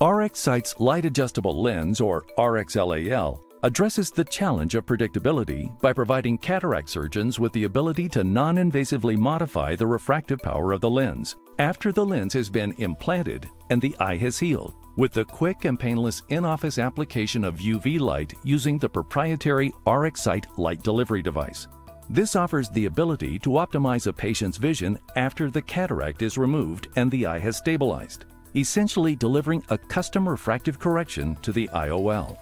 RxSight's Light Adjustable Lens, or RxLAL, addresses the challenge of predictability by providing cataract surgeons with the ability to non-invasively modify the refractive power of the lens after the lens has been implanted and the eye has healed with the quick and painless in-office application of UV light using the proprietary RxSight light delivery device. This offers the ability to optimize a patient's vision after the cataract is removed and the eye has stabilized, essentially delivering a custom refractive correction to the IOL.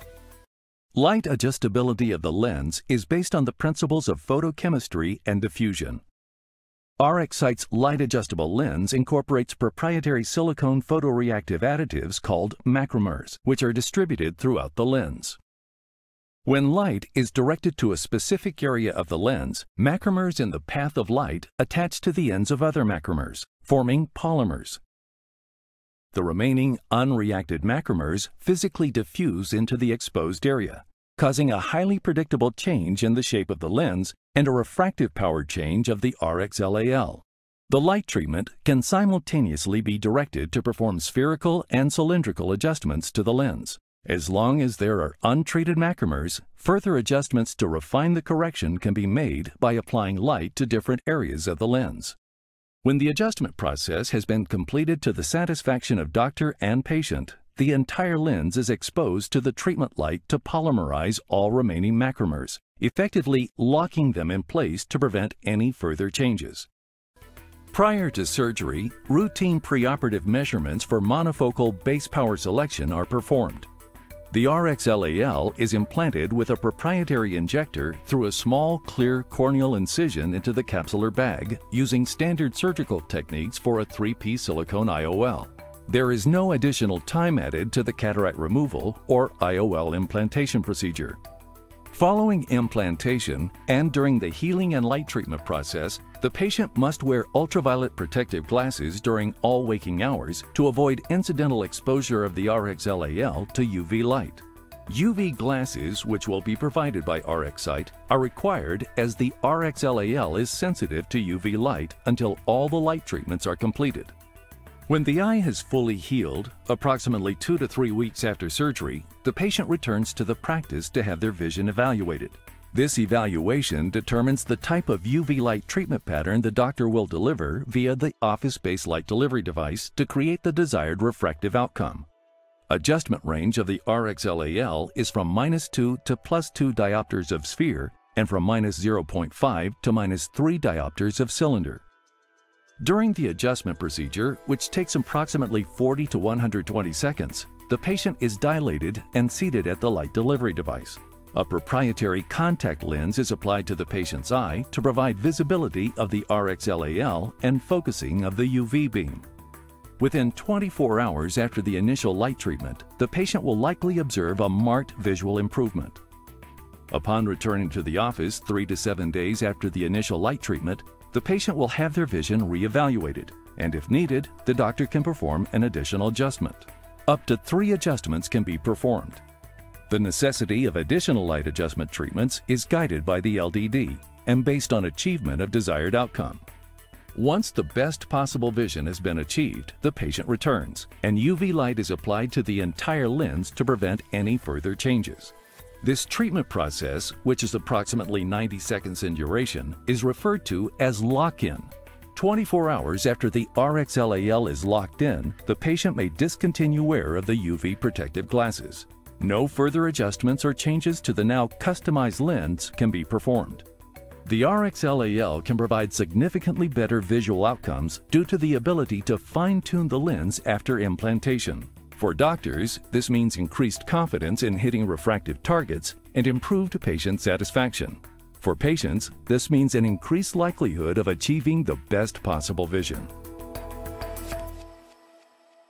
Light adjustability of the lens is based on the principles of photochemistry and diffusion. RxSight's light adjustable lens incorporates proprietary silicone photoreactive additives called macromers, which are distributed throughout the lens. When light is directed to a specific area of the lens, macromers in the path of light attach to the ends of other macromers, forming polymers. The remaining unreacted macromers physically diffuse into the exposed area, causing a highly predictable change in the shape of the lens and a refractive power change of the RxLAL. The light treatment can simultaneously be directed to perform spherical and cylindrical adjustments to the lens. As long as there are untreated macromers, further adjustments to refine the correction can be made by applying light to different areas of the lens. When the adjustment process has been completed to the satisfaction of doctor and patient, the entire lens is exposed to the treatment light to polymerize all remaining macromers, effectively locking them in place to prevent any further changes. Prior to surgery, routine preoperative measurements for monofocal base power selection are performed. The RxLAL is implanted with a proprietary injector through a small, clear corneal incision into the capsular bag using standard surgical techniques for a 3P silicone IOL. There is no additional time added to the cataract removal or IOL implantation procedure. Following implantation and during the healing and light treatment process, the patient must wear ultraviolet protective glasses during all waking hours to avoid incidental exposure of the RxLAL to UV light. UV glasses, which will be provided by RxSight, are required as the RxLAL is sensitive to UV light until all the light treatments are completed. When the eye has fully healed, approximately two to three weeks after surgery, the patient returns to the practice to have their vision evaluated. This evaluation determines the type of UV light treatment pattern the doctor will deliver via the office-based light delivery device to create the desired refractive outcome. Adjustment range of the RxLAL is from minus 2 to plus 2 diopters of sphere and from minus 0.5 to minus 3 diopters of cylinder. During the adjustment procedure, which takes approximately 40 to 120 seconds, the patient is dilated and seated at the light delivery device. A proprietary contact lens is applied to the patient's eye to provide visibility of the RxLAL and focusing of the UV beam. Within 24 hours after the initial light treatment, the patient will likely observe a marked visual improvement. Upon returning to the office three to seven days after the initial light treatment, the patient will have their vision re-evaluated, and if needed, the doctor can perform an additional adjustment. Up to three adjustments can be performed. The necessity of additional light adjustment treatments is guided by the LDD and based on achievement of desired outcome. Once the best possible vision has been achieved, the patient returns, and UV light is applied to the entire lens to prevent any further changes. This treatment process, which is approximately 90 seconds in duration, is referred to as lock-in. 24 hours after the RxLAL is locked in, the patient may discontinue wear of the UV protective glasses. No further adjustments or changes to the now customized lens can be performed. The RxLAL can provide significantly better visual outcomes due to the ability to fine-tune the lens after implantation. For doctors, this means increased confidence in hitting refractive targets and improved patient satisfaction. For patients, this means an increased likelihood of achieving the best possible vision.